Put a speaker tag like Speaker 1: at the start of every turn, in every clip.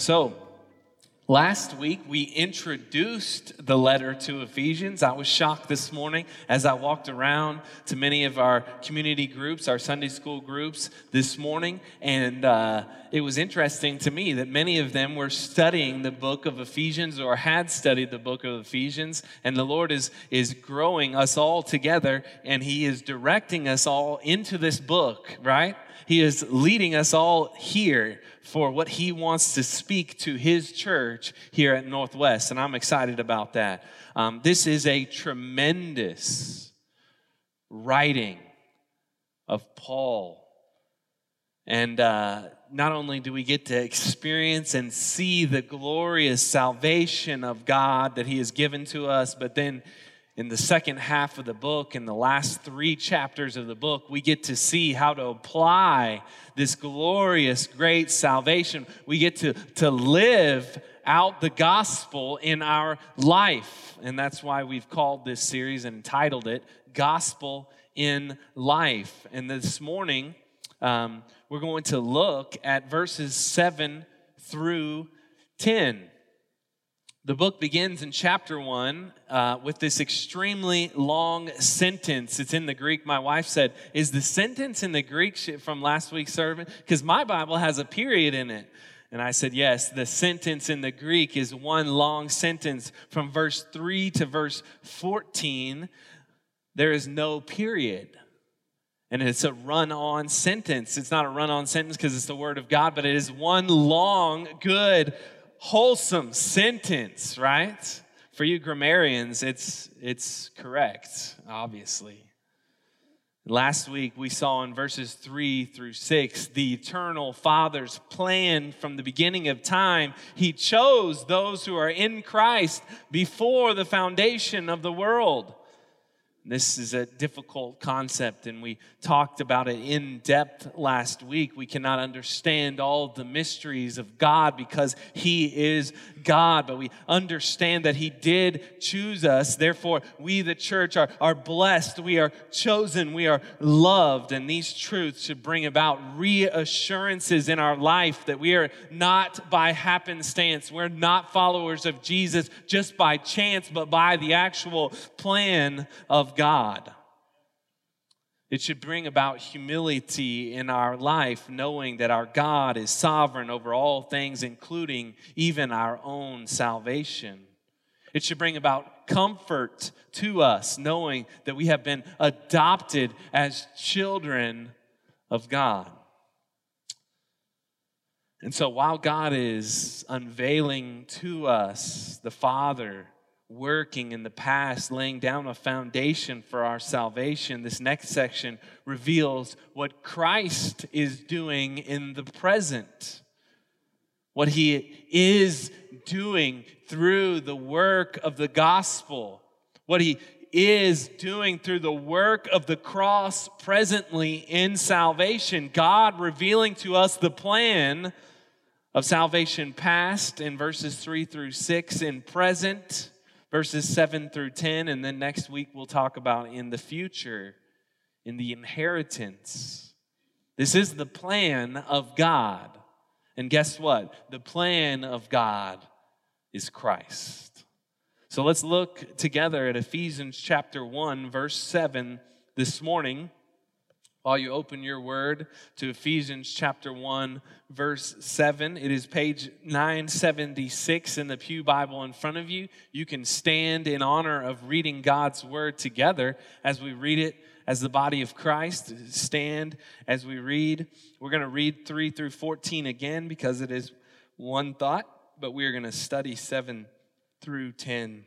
Speaker 1: So, last week we introduced the letter to Ephesians. I was shocked this morning as I walked around to many of our community groups, our Sunday school groups this morning, and uh, it was interesting to me that many of them were studying the book of Ephesians or had studied the book of Ephesians, and the Lord is, is growing us all together, and He is directing us all into this book, right? He is leading us all here for what He wants to speak to His church here at Northwest, and I'm excited about that. Um, this is a tremendous writing of Paul. And uh, not only do we get to experience and see the glorious salvation of God that He has given to us, but then in the second half of the book, in the last three chapters of the book, we get to see how to apply this glorious, great salvation. We get to, to live out the gospel in our life. And that's why we've called this series and entitled it Gospel in Life. And this morning, um, we're going to look at verses 7 through 10. The book begins in chapter one uh, with this extremely long sentence. It's in the Greek. My wife said, Is the sentence in the Greek from last week's sermon? Because my Bible has a period in it. And I said, Yes, the sentence in the Greek is one long sentence from verse 3 to verse 14. There is no period. And it's a run on sentence. It's not a run on sentence because it's the Word of God, but it is one long, good wholesome sentence, right? For you grammarians, it's, it's correct, obviously. Last week, we saw in verses 3 through 6 the eternal Father's plan from the beginning of time. He chose those who are in Christ before the foundation of the world. This is a difficult concept, and we talked about it in depth last week. We cannot understand all the mysteries of God because He is God, but we understand that He did choose us. Therefore, we, the church, are, are blessed. We are chosen. We are loved. And these truths should bring about reassurances in our life that we are not by happenstance. We're not followers of Jesus just by chance, but by the actual plan of God. It should bring about humility in our life, knowing that our God is sovereign over all things, including even our own salvation. It should bring about comfort to us, knowing that we have been adopted as children of God. And so, while God is unveiling to us the Father, working in the past, laying down a foundation for our salvation, this next section reveals what Christ is doing in the present. What he is doing through the work of the gospel. What he is doing through the work of the cross presently in salvation. God revealing to us the plan of salvation past in verses 3 through 6 in present verses 7 through 10. And then next week, we'll talk about in the future, in the inheritance. This is the plan of God. And guess what? The plan of God is Christ. So let's look together at Ephesians chapter 1, verse 7 this morning. While you open your word to Ephesians chapter 1, verse 7, it is page 976 in the Pew Bible in front of you. You can stand in honor of reading God's word together as we read it as the body of Christ. Stand as we read. We're going to read 3 through 14 again because it is one thought, but we are going to study 7 through 10.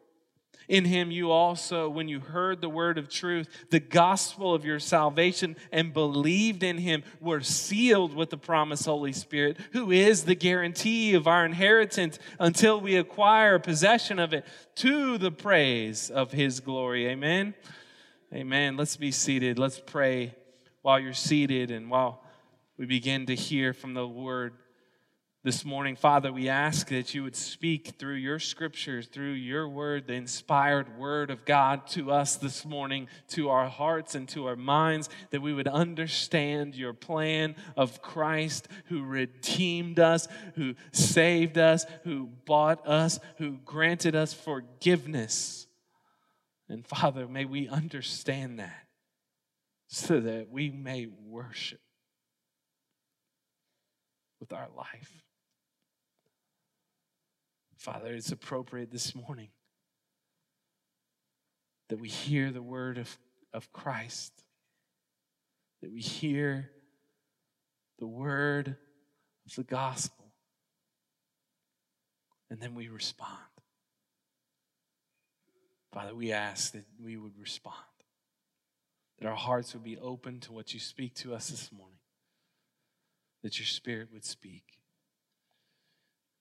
Speaker 1: In him you also, when you heard the word of truth, the gospel of your salvation, and believed in him, were sealed with the promised Holy Spirit, who is the guarantee of our inheritance until we acquire possession of it to the praise of his glory. Amen. Amen. Let's be seated. Let's pray while you're seated and while we begin to hear from the word this morning, Father, we ask that you would speak through your scriptures, through your word, the inspired word of God to us this morning, to our hearts and to our minds, that we would understand your plan of Christ who redeemed us, who saved us, who bought us, who granted us forgiveness. And Father, may we understand that so that we may worship with our life. Father, it's appropriate this morning that we hear the word of, of Christ, that we hear the word of the gospel, and then we respond. Father, we ask that we would respond, that our hearts would be open to what you speak to us this morning, that your spirit would speak.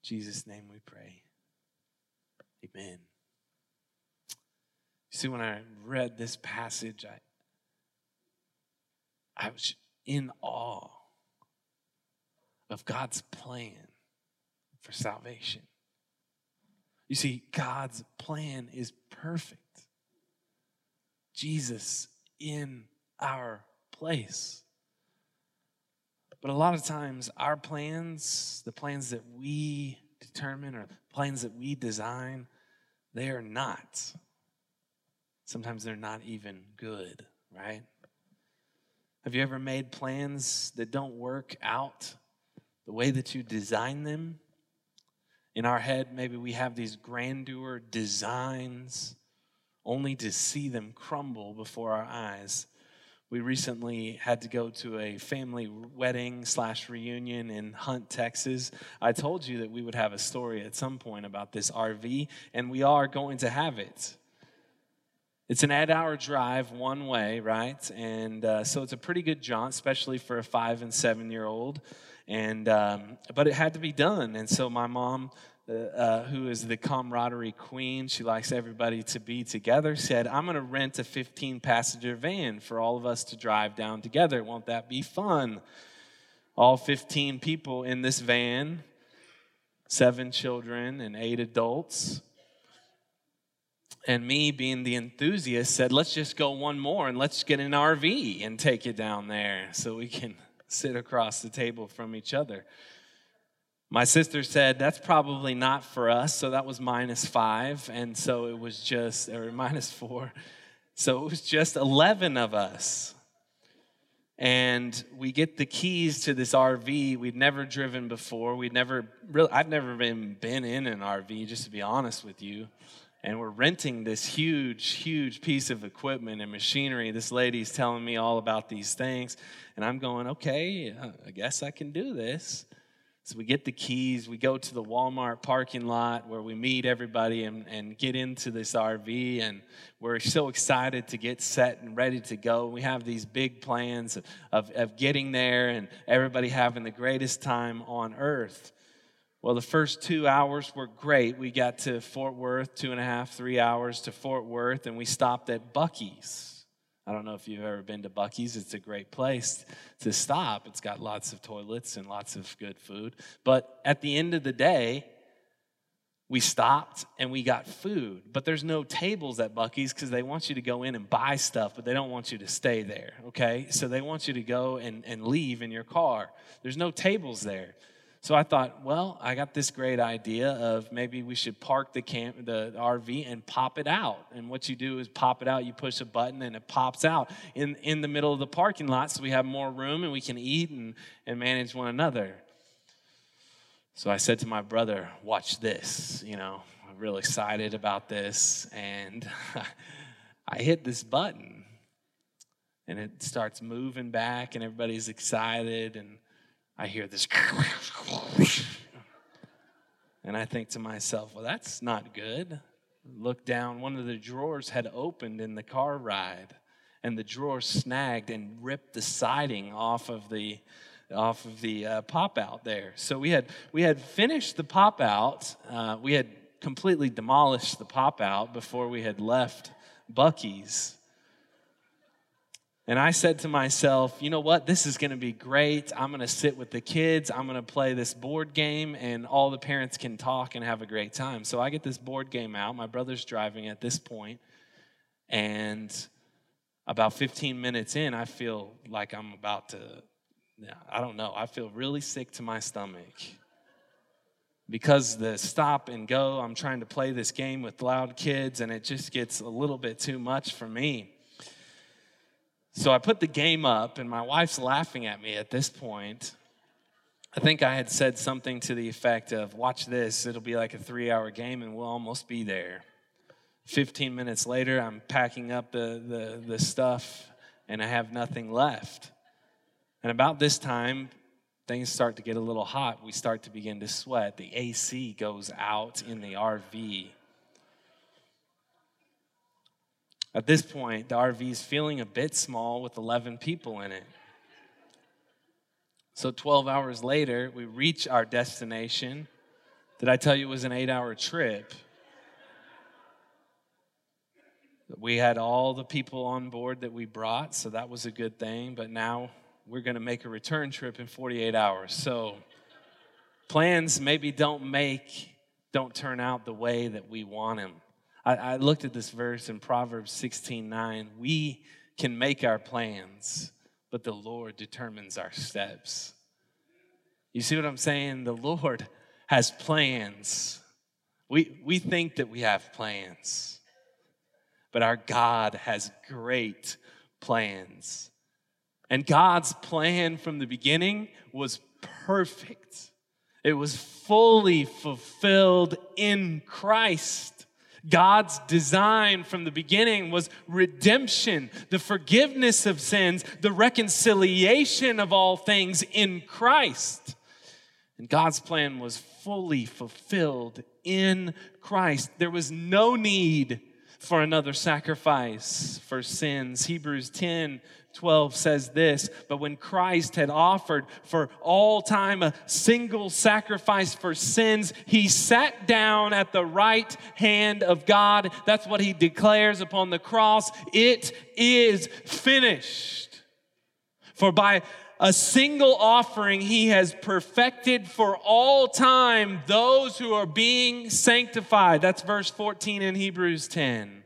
Speaker 1: In Jesus' name we pray. Amen. You see, when I read this passage, I, I was in awe of God's plan for salvation. You see, God's plan is perfect. Jesus in our place. But a lot of times, our plans, the plans that we determine or plans that we design, they are not. Sometimes they're not even good, right? Have you ever made plans that don't work out the way that you design them? In our head, maybe we have these grandeur designs only to see them crumble before our eyes. We recently had to go to a family wedding slash reunion in Hunt, Texas. I told you that we would have a story at some point about this RV, and we are going to have it. It's an eight hour drive one way, right? And uh, so it's a pretty good jaunt, especially for a five and seven year old. And, um, but it had to be done. And so my mom uh, who is the camaraderie queen, she likes everybody to be together, said, I'm going to rent a 15 passenger van for all of us to drive down together. Won't that be fun? All 15 people in this van, seven children and eight adults. And me, being the enthusiast, said, Let's just go one more and let's get an RV and take it down there so we can sit across the table from each other. My sister said, That's probably not for us. So that was minus five. And so it was just, or minus four. So it was just 11 of us. And we get the keys to this RV we'd never driven before. We'd never really, I've never been, been in an RV, just to be honest with you. And we're renting this huge, huge piece of equipment and machinery. This lady's telling me all about these things. And I'm going, okay, uh, I guess I can do this. So we get the keys, we go to the Walmart parking lot where we meet everybody and, and get into this RV, and we're so excited to get set and ready to go. We have these big plans of, of, of getting there and everybody having the greatest time on earth. Well, the first two hours were great. We got to Fort Worth, two and a half, three hours to Fort Worth, and we stopped at Buc-ee's. I don't know if you've ever been to Buc-ee's. It's a great place to stop. It's got lots of toilets and lots of good food. But at the end of the day, we stopped and we got food, but there's no tables at Buc-ee's because they want you to go in and buy stuff, but they don't want you to stay there, okay? So they want you to go and, and leave in your car. There's no tables there. So I thought, well, I got this great idea of maybe we should park the camp, the RV, and pop it out. And what you do is pop it out. You push a button, and it pops out in in the middle of the parking lot, so we have more room and we can eat and and manage one another. So I said to my brother, "Watch this." You know, I'm real excited about this, and I hit this button, and it starts moving back, and everybody's excited and I hear this. And I think to myself, well, that's not good. Look down, one of the drawers had opened in the car ride, and the drawer snagged and ripped the siding off of the off of the uh, pop out there. So we had we had finished the pop out. Uh, we had completely demolished the pop out before we had left Buc-ee's. And I said to myself, you know what? This is going to be great. I'm going to sit with the kids. I'm going to play this board game, and all the parents can talk and have a great time. So I get this board game out. My brother's driving at this point, And about 15 minutes in, I feel like I'm about to, I don't know, I feel really sick to my stomach. Because the stop and go, I'm trying to play this game with loud kids, and it just gets a little bit too much for me. So I put the game up, and my wife's laughing at me at this point. I think I had said something to the effect of, Watch this, it'll be like a three hour game, and we'll almost be there. 15 minutes later, I'm packing up the, the, the stuff, and I have nothing left. And about this time, things start to get a little hot. We start to begin to sweat. The AC goes out in the RV. At this point, the RV is feeling a bit small with 11 people in it. So 12 hours later, we reach our destination. Did I tell you it was an eight hour trip? We had all the people on board that we brought, so that was a good thing. But now we're going to make a return trip in 48 hours. So plans maybe don't make, don't turn out the way that we want them. I, I looked at this verse in Proverbs 16 9. We can make our plans, but the Lord determines our steps. You see what I'm saying? The Lord has plans. We, we think that we have plans, but our God has great plans. And God's plan from the beginning was perfect, it was fully fulfilled in Christ. God's design from the beginning was redemption, the forgiveness of sins, the reconciliation of all things in Christ. And God's plan was fully fulfilled in Christ. There was no need for another sacrifice for sins. Hebrews 10 12 says this But when Christ had offered for all time a single sacrifice for sins, he sat down at the right hand of God. That's what he declares upon the cross. It is finished. For by a single offering, he has perfected for all time those who are being sanctified. That's verse 14 in Hebrews 10.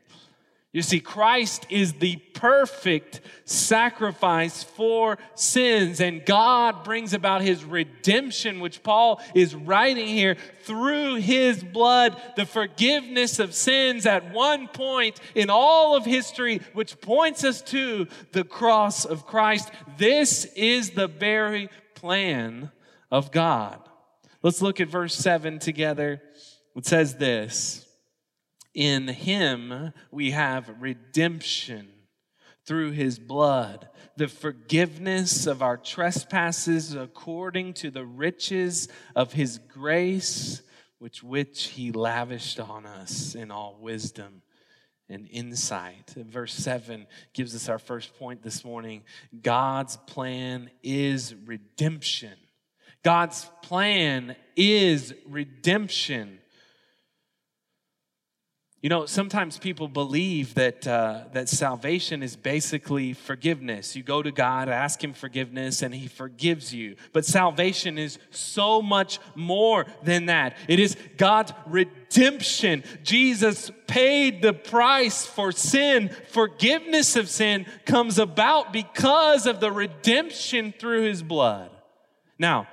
Speaker 1: You see, Christ is the perfect sacrifice for sins, and God brings about his redemption, which Paul is writing here through his blood, the forgiveness of sins at one point in all of history, which points us to the cross of Christ. This is the very plan of God. Let's look at verse 7 together. It says this. In him we have redemption through his blood, the forgiveness of our trespasses according to the riches of his grace, which which he lavished on us in all wisdom and insight. Verse 7 gives us our first point this morning. God's plan is redemption. God's plan is redemption. You know, sometimes people believe that, uh, that salvation is basically forgiveness. You go to God, ask Him forgiveness, and He forgives you. But salvation is so much more than that. It is God's redemption. Jesus paid the price for sin. Forgiveness of sin comes about because of the redemption through His blood. Now,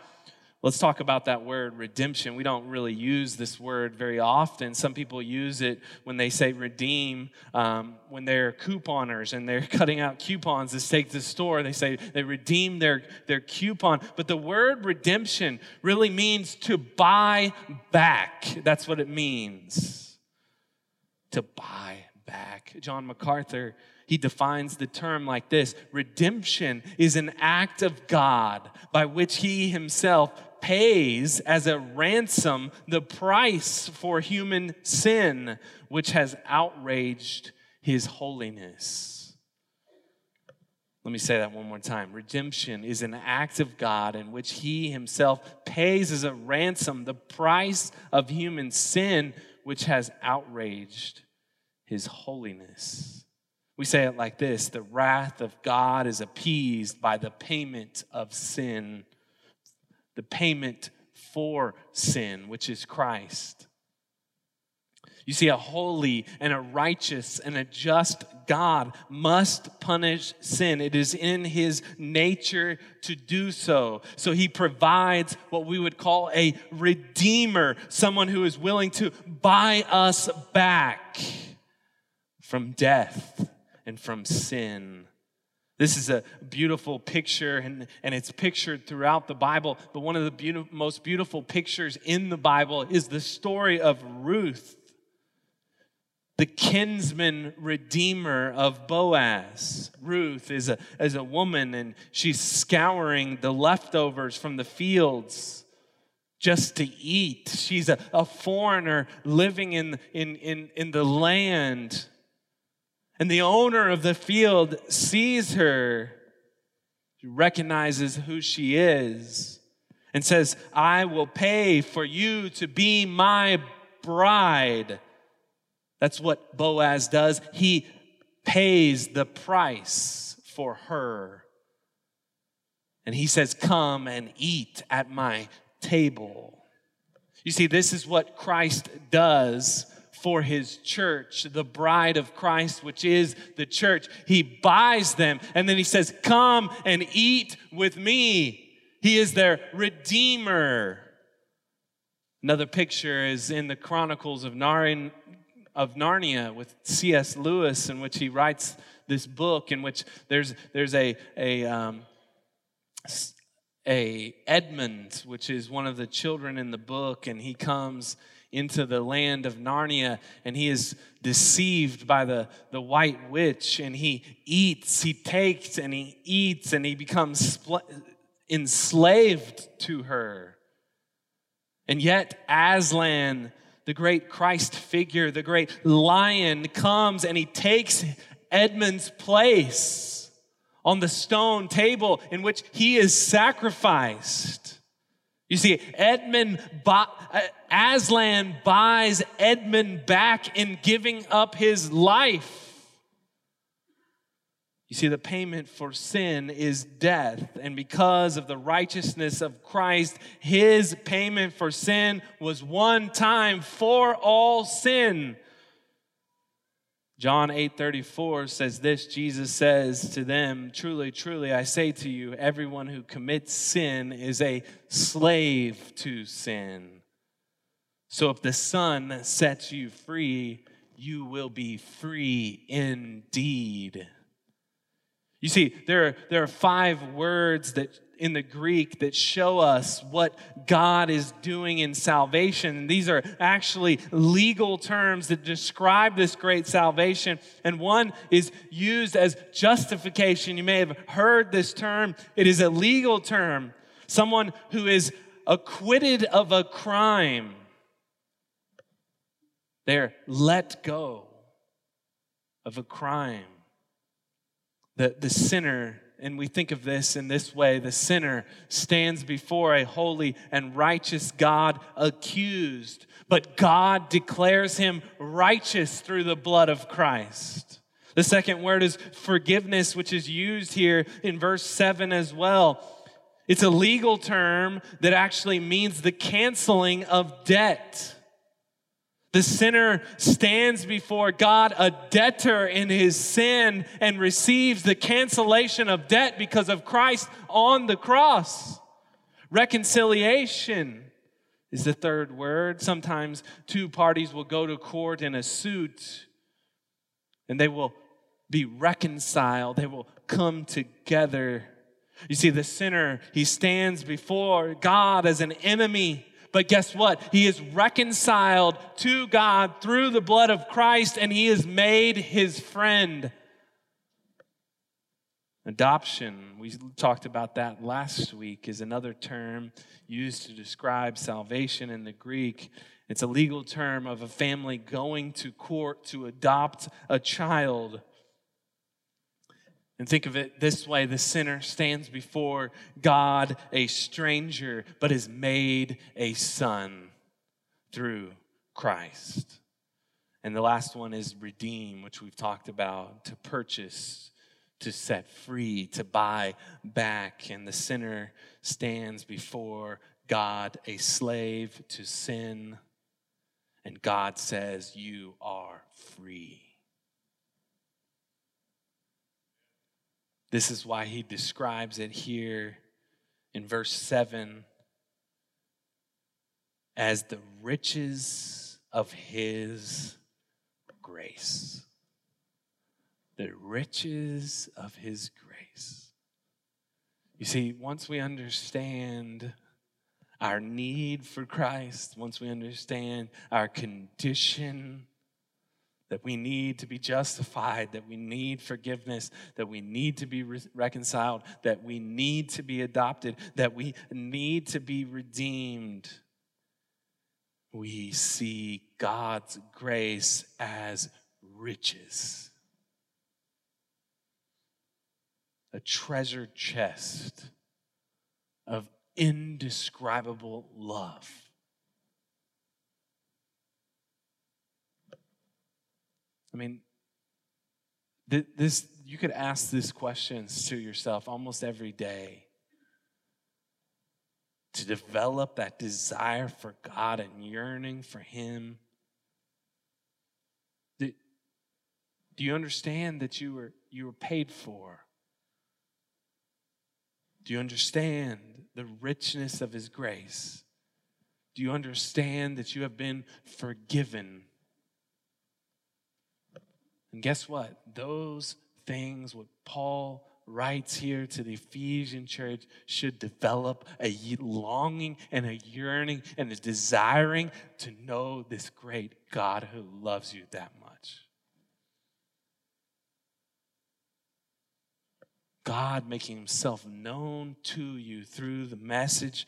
Speaker 1: Let's talk about that word redemption. We don't really use this word very often. Some people use it when they say redeem, um, when they're couponers and they're cutting out coupons to take to the store. They say they redeem their, their coupon. But the word redemption really means to buy back. That's what it means. To buy back. John MacArthur he defines the term like this Redemption is an act of God by which he himself pays as a ransom the price for human sin, which has outraged his holiness. Let me say that one more time. Redemption is an act of God in which he himself pays as a ransom the price of human sin, which has outraged his holiness. We say it like this the wrath of God is appeased by the payment of sin the payment for sin, which is Christ. You see, a holy and a righteous and a just God must punish sin. It is in his nature to do so. So he provides what we would call a redeemer, someone who is willing to buy us back from death and from sin. This is a beautiful picture, and, and it's pictured throughout the Bible. But one of the beautiful, most beautiful pictures in the Bible is the story of Ruth, the kinsman redeemer of Boaz. Ruth is a, is a woman, and she's scouring the leftovers from the fields just to eat. She's a, a foreigner living in, in, in, in the land and the owner of the field sees her, recognizes who she is, and says, I will pay for you to be my bride. That's what Boaz does. He pays the price for her. And he says, Come and eat at my table. You see, this is what Christ does for his church, the bride of Christ, which is the church. He buys them and then he says, Come and eat with me. He is their redeemer. Another picture is in the Chronicles of, Narn- of Narnia with C.S. Lewis, in which he writes this book, in which there's, there's a, a, um, a Edmund, which is one of the children in the book, and he comes into the land of Narnia and he is deceived by the, the white witch and he eats, he takes and he eats and he becomes spl- enslaved to her. And yet, Aslan, the great Christ figure, the great lion, comes and he takes Edmund's place on the stone table in which he is sacrificed. You see, Edmund, uh, Aslan buys Edmund back in giving up his life. You see, the payment for sin is death. And because of the righteousness of Christ, his payment for sin was one time for all sin. John 8:34 says this Jesus says to them truly truly I say to you everyone who commits sin is a slave to sin. So if the son sets you free you will be free indeed. You see there are, there are five words that in the Greek that show us what God is doing in salvation. And these are actually legal terms that describe this great salvation. And one is used as justification. You may have heard this term, it is a legal term. Someone who is acquitted of a crime, they're let go of a crime. The, the sinner and we think of this in this way the sinner stands before a holy and righteous God accused, but God declares him righteous through the blood of Christ. The second word is forgiveness, which is used here in verse 7 as well. It's a legal term that actually means the canceling of debt. The sinner stands before God a debtor in his sin and receives the cancellation of debt because of Christ on the cross. Reconciliation is the third word. Sometimes two parties will go to court in a suit and they will be reconciled, they will come together. You see, the sinner, he stands before God as an enemy but guess what? He is reconciled to God through the blood of Christ and he is made his friend. Adoption, we talked about that last week, is another term used to describe salvation in the Greek. It's a legal term of a family going to court to adopt a child. And think of it this way the sinner stands before God a stranger, but is made a son through Christ. And the last one is redeem, which we've talked about to purchase, to set free, to buy back. And the sinner stands before God a slave to sin. And God says, You are free. This is why he describes it here in verse 7 as the riches of his grace. The riches of his grace. You see, once we understand our need for Christ, once we understand our condition that we need to be justified, that we need forgiveness, that we need to be re- reconciled, that we need to be adopted, that we need to be redeemed. We see God's grace as riches, a treasure chest of indescribable love. I mean, this you could ask these questions to yourself almost every day to develop that desire for God and yearning for Him. Do, you understand that you were you were paid for? Do you understand the richness of His grace? Do you understand that you have been forgiven? And guess what? Those things, what Paul writes here to the Ephesian church, should develop a longing and a yearning and a desiring to know this great God who loves you that much. God making himself known to you through the message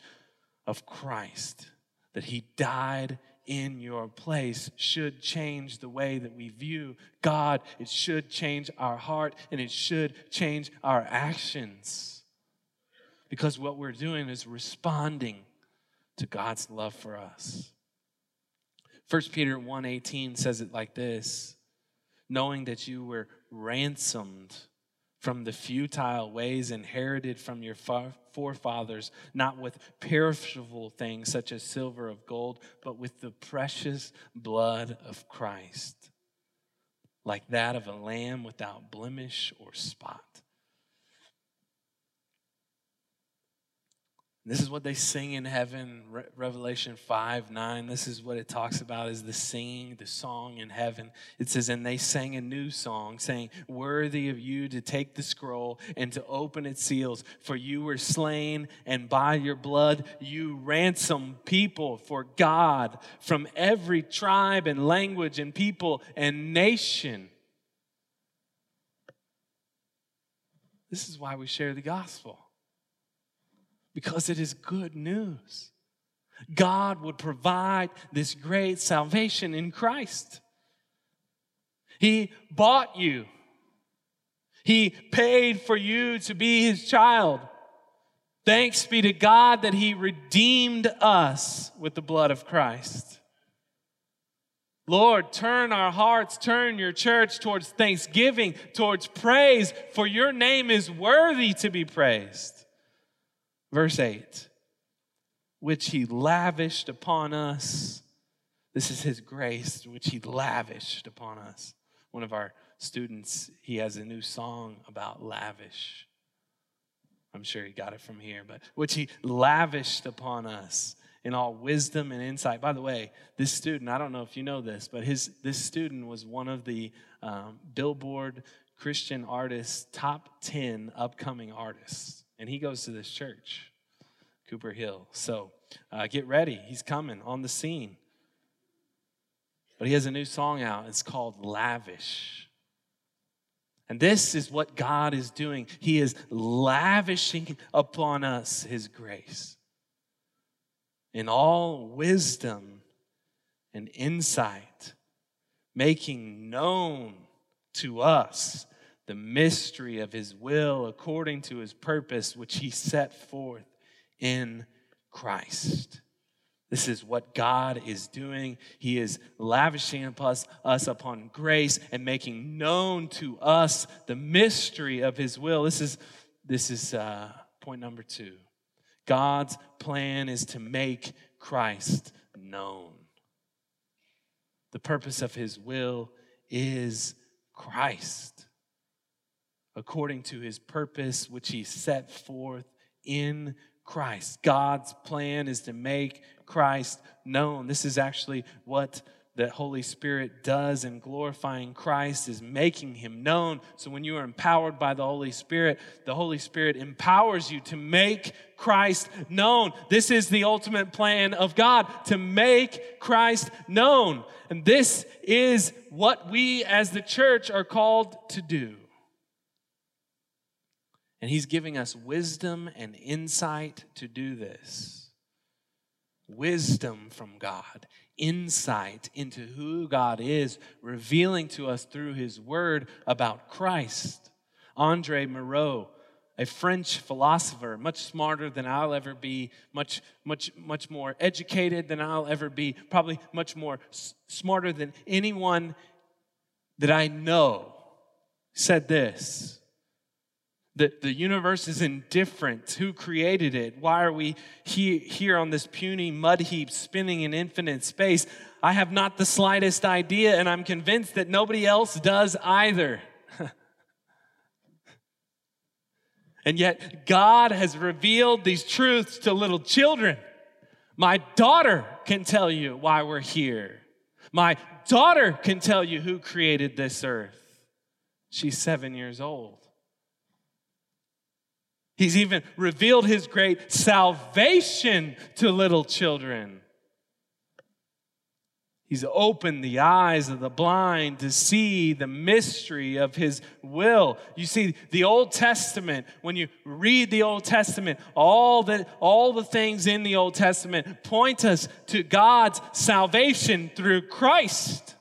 Speaker 1: of Christ, that he died in your place should change the way that we view God. It should change our heart and it should change our actions. Because what we're doing is responding to God's love for us. 1 Peter 1:18 says it like this, knowing that you were ransomed from the futile ways inherited from your forefathers, not with perishable things such as silver or gold, but with the precious blood of Christ, like that of a lamb without blemish or spot. This is what they sing in heaven, Re- Revelation 5 9. This is what it talks about is the singing, the song in heaven. It says, And they sang a new song, saying, Worthy of you to take the scroll and to open its seals, for you were slain, and by your blood you ransom people for God from every tribe and language and people and nation. This is why we share the gospel because it is good news. God would provide this great salvation in Christ. He bought you. He paid for you to be his child. Thanks be to God that he redeemed us with the blood of Christ. Lord, turn our hearts, turn your church towards thanksgiving, towards praise, for your name is worthy to be praised. Verse 8, which he lavished upon us. This is his grace, which he lavished upon us. One of our students, he has a new song about lavish. I'm sure he got it from here, but which he lavished upon us in all wisdom and insight. By the way, this student, I don't know if you know this, but his this student was one of the um, Billboard Christian artists top 10 upcoming artists. And he goes to this church, Cooper Hill. So uh, get ready. He's coming on the scene. But he has a new song out. It's called Lavish. And this is what God is doing. He is lavishing upon us His grace in all wisdom and insight, making known to us the mystery of His will according to His purpose, which He set forth in Christ. This is what God is doing. He is lavishing us, us upon grace and making known to us the mystery of His will. This is, this is uh, point number two. God's plan is to make Christ known. The purpose of His will is Christ, according to His purpose, which He set forth in Christ. God's plan is to make Christ known. This is actually what the Holy Spirit does in glorifying Christ is making him known. So when you are empowered by the Holy Spirit, the Holy Spirit empowers you to make Christ known. This is the ultimate plan of God to make Christ known. And this is what we as the church are called to do. And he's giving us wisdom and insight to do this. Wisdom from God, insight into who God is, revealing to us through his word about Christ. Andre Maurois, a French philosopher, much smarter than I'll ever be, much, much, much more educated than I'll ever be, probably much more s- smarter than anyone that I know, said this that the universe is indifferent. Who created it? Why are we he, here on this puny mud heap spinning in infinite space? I have not the slightest idea, and I'm convinced that nobody else does either. and yet, God has revealed these truths to little children. My daughter can tell you why we're here. My daughter can tell you who created this earth. She's seven years old. He's even revealed his great salvation to little children. He's opened the eyes of the blind to see the mystery of his will. You see, the Old Testament, when you read the Old Testament, all the, all the things in the Old Testament point us to God's salvation through Christ.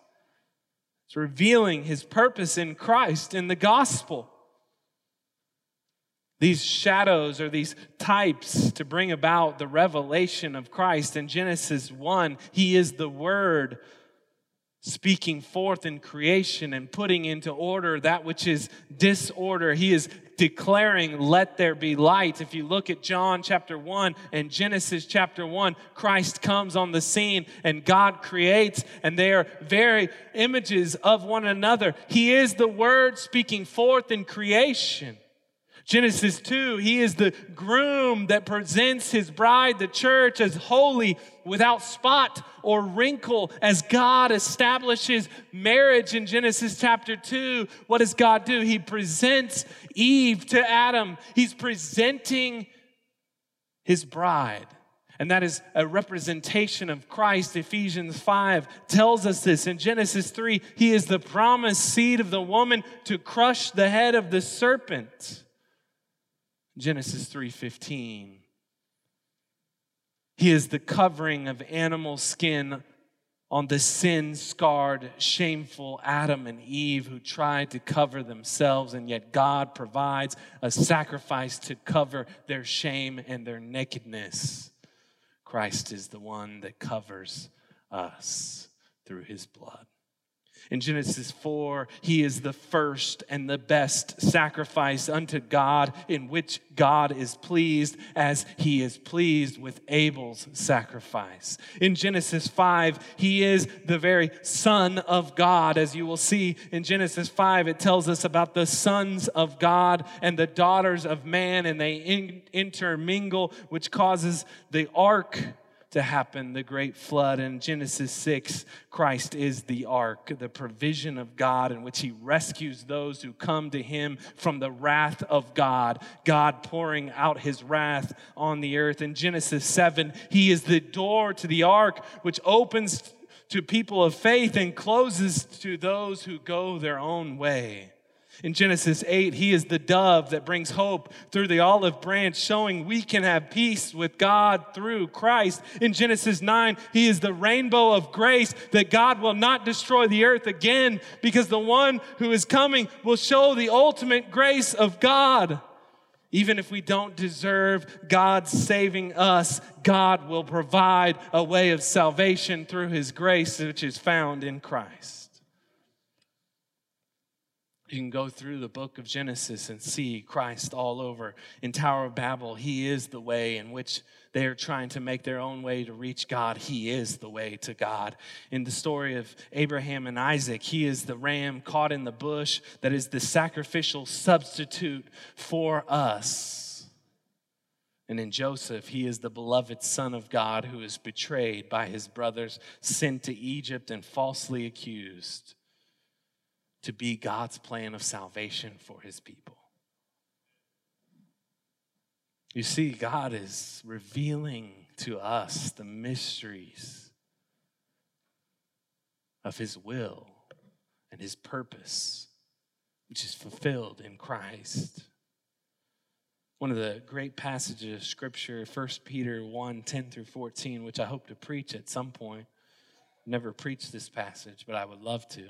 Speaker 1: It's revealing his purpose in Christ in the gospel these shadows or these types to bring about the revelation of Christ. In Genesis 1, He is the Word speaking forth in creation and putting into order that which is disorder. He is declaring, Let there be light. If you look at John chapter 1 and Genesis chapter 1, Christ comes on the scene and God creates, and they are very images of one another. He is the Word speaking forth in creation. Genesis 2, he is the groom that presents his bride, the church, as holy, without spot or wrinkle, as God establishes marriage in Genesis chapter 2. What does God do? He presents Eve to Adam, he's presenting his bride. And that is a representation of Christ. Ephesians 5 tells us this. In Genesis 3, he is the promised seed of the woman to crush the head of the serpent. Genesis 3:15. He is the covering of animal skin on the sin scarred, shameful Adam and Eve who tried to cover themselves, and yet God provides a sacrifice to cover their shame and their nakedness. Christ is the one that covers us through his blood. In Genesis 4, he is the first and the best sacrifice unto God, in which God is pleased as he is pleased with Abel's sacrifice. In Genesis 5, he is the very Son of God. As you will see in Genesis 5, it tells us about the sons of God and the daughters of man, and they in- intermingle, which causes the ark to happen, the great flood. In Genesis 6, Christ is the ark, the provision of God in which he rescues those who come to him from the wrath of God, God pouring out his wrath on the earth. In Genesis 7, he is the door to the ark, which opens to people of faith and closes to those who go their own way. In Genesis 8, he is the dove that brings hope through the olive branch, showing we can have peace with God through Christ. In Genesis 9, he is the rainbow of grace that God will not destroy the earth again because the one who is coming will show the ultimate grace of God. Even if we don't deserve God saving us, God will provide a way of salvation through his grace, which is found in Christ. You can go through the book of Genesis and see Christ all over. In Tower of Babel, He is the way in which they are trying to make their own way to reach God. He is the way to God. In the story of Abraham and Isaac, He is the ram caught in the bush that is the sacrificial substitute for us. And in Joseph, he is the beloved Son of God who is betrayed by his brothers, sent to Egypt, and falsely accused to be God's plan of salvation for his people. You see, God is revealing to us the mysteries of his will and his purpose, which is fulfilled in Christ. One of the great passages of scripture, 1 Peter 1 10 through 14, which I hope to preach at some point. Never preached this passage, but I would love to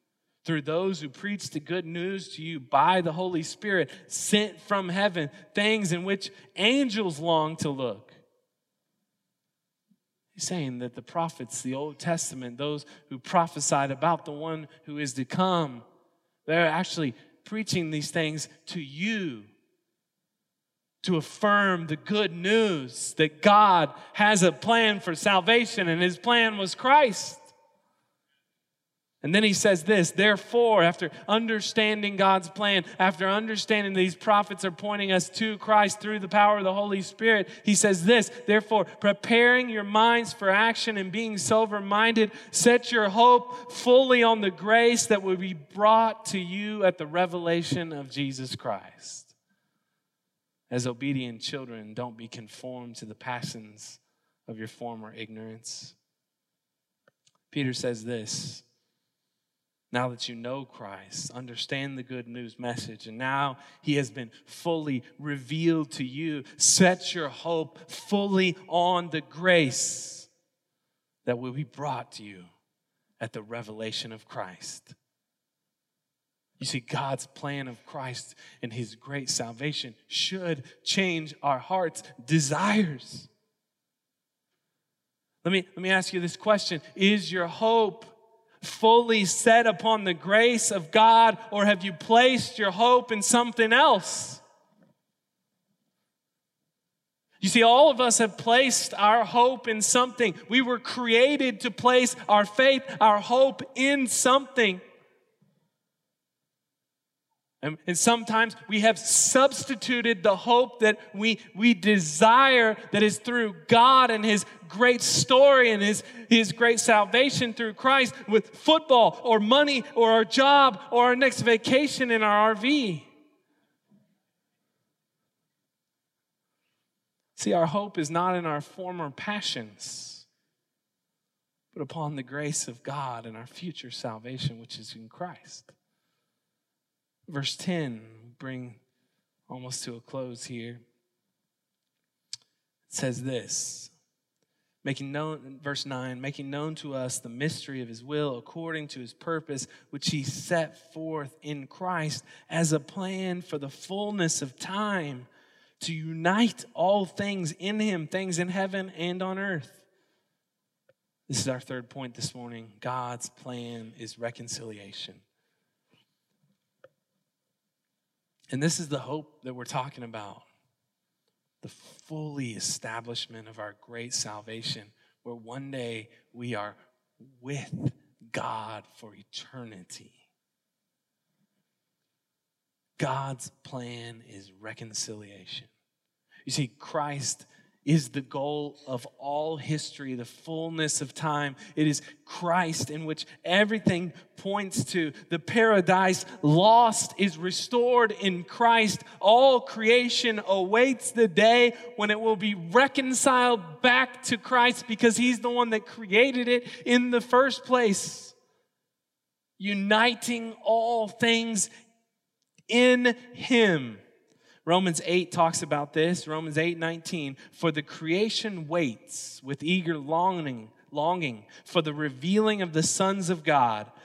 Speaker 1: through those who preach the good news to you by the Holy Spirit sent from heaven, things in which angels long to look. He's saying that the prophets, the Old Testament, those who prophesied about the one who is to come, they're actually preaching these things to you to affirm the good news that God has a plan for salvation, and his plan was Christ. And then he says this, therefore, after understanding God's plan, after understanding these prophets are pointing us to Christ through the power of the Holy Spirit, he says this, therefore, preparing your minds for action and being sober minded, set your hope fully on the grace that will be brought to you at the revelation of Jesus Christ. As obedient children, don't be conformed to the passions of your former ignorance. Peter says this now that you know Christ, understand the good news message, and now he has been fully revealed to you, set your hope fully on the grace that will be brought to you at the revelation of Christ. You see, God's plan of Christ and his great salvation should change our hearts' desires. Let me, let me ask you this question Is your hope fully set upon the grace of God, or have you placed your hope in something else? You see, all of us have placed our hope in something. We were created to place our faith, our hope in something. And, and sometimes we have substituted the hope that we, we desire that is through God and His great story and His, His great salvation through Christ with football or money or our job or our next vacation in our RV. See, our hope is not in our former passions, but upon the grace of God and our future salvation, which is in Christ. Verse 10, bring almost to a close here. It says this making known verse 9 making known to us the mystery of his will according to his purpose which he set forth in Christ as a plan for the fullness of time to unite all things in Him, things in heaven and on earth. This is our third point this morning. God's plan is reconciliation. And this is the hope that we're talking about the fully establishment of our great salvation, where one day we are with God for eternity. God's plan is reconciliation. You see, Christ is the goal of all history, the fullness of time. It is Christ in which everything points to. The paradise lost is restored in Christ. All creation awaits the day when it will be reconciled back to Christ because He's the one that created it in the first place. Uniting all things in him. Romans 8 talks about this. Romans 8 19. For the creation waits with eager longing longing for the revealing of the sons of God.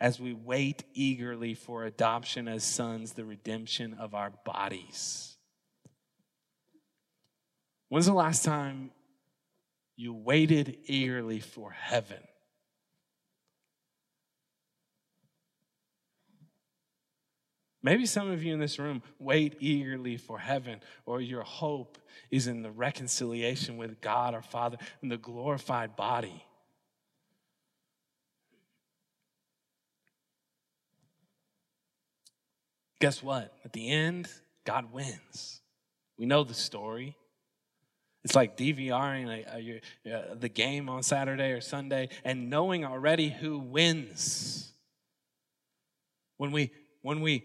Speaker 1: as we wait eagerly for adoption as sons, the redemption of our bodies. When's the last time you waited eagerly for heaven? Maybe some of you in this room wait eagerly for heaven, or your hope is in the reconciliation with God our Father in the glorified body. Guess what? At the end, God wins. We know the story. It's like DVRing a, a, a, the game on Saturday or Sunday and knowing already who wins. When we when we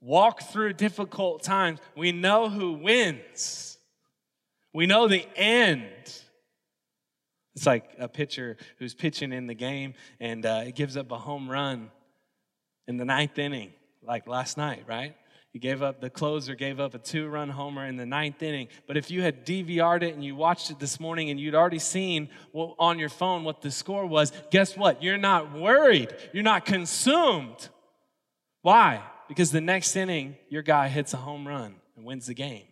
Speaker 1: walk through difficult times, we know who wins. We know the end. It's like a pitcher who's pitching in the game and uh, it gives up a home run in the ninth inning, like last night, right? He gave up, the closer gave up a two run homer in the ninth inning. But if you had DVR'd it and you watched it this morning and you'd already seen on your phone what the score was, guess what? You're not worried. You're not consumed. Why? Because the next inning, your guy hits a home run and wins the game.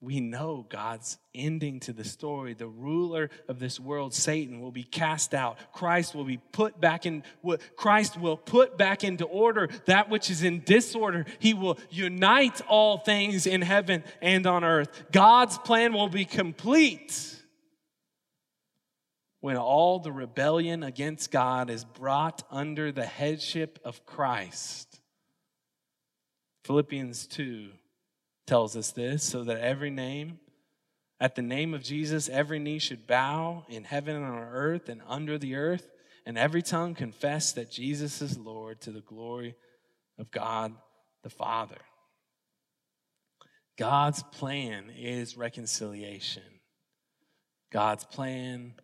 Speaker 1: We know God's ending to the story. The ruler of this world, Satan, will be cast out. Christ will be put back in Christ will put back into order that which is in disorder. He will unite all things in heaven and on earth. God's plan will be complete when all the rebellion against God is brought under the headship of Christ. Philippians 2 tells us this so that every name, at the name of Jesus, every knee should bow in heaven and on earth and under the earth, and every tongue confess that Jesus is Lord to the glory of God the Father. God's plan is reconciliation. God's plan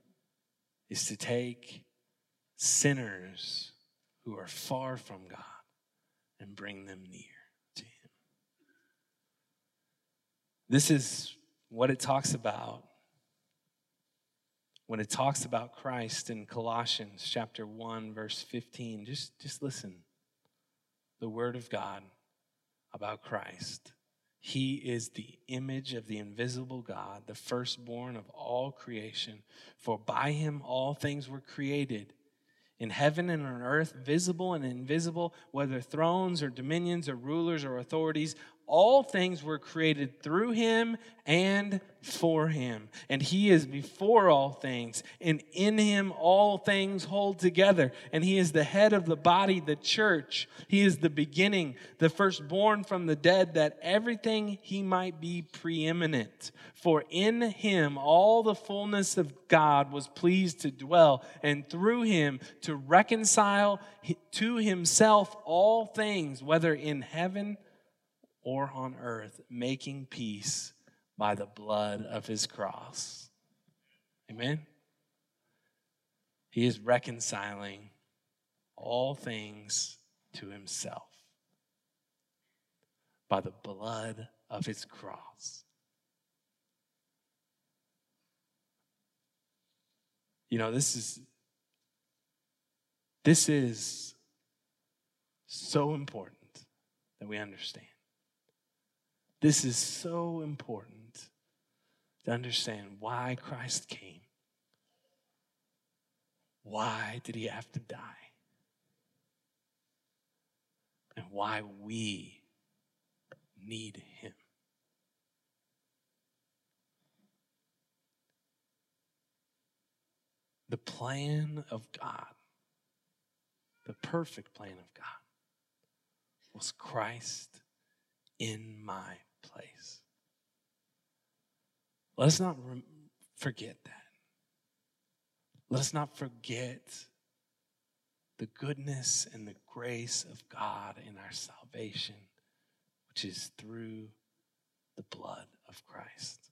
Speaker 1: is to take sinners who are far from God and bring them near to Him. This is what it talks about when it talks about Christ in Colossians chapter 1 verse 15 just just listen. The word of God about Christ. He is the image of the invisible God the firstborn of all creation. For by him all things were created in heaven and on earth visible and invisible whether thrones or dominions or rulers or authorities all things were created through him and for him. And he is before all things, and in him all things hold together. And he is the head of the body, the church. He is the beginning, the firstborn from the dead, that everything he might be preeminent. For in him all the fullness of God was pleased to dwell, and through him to reconcile to himself all things, whether in heaven or on earth, making peace by the blood of his cross. Amen? He is reconciling all things to himself by the blood of his cross. You know, this is this is so important that we understand. This is so important to understand why Christ came. Why did he have to die? And why we need him. The plan of God, the perfect plan of God, was Christ in my place. Let us not re- forget that. Let us not forget the goodness and the grace of God in our salvation, which is through the blood of Christ.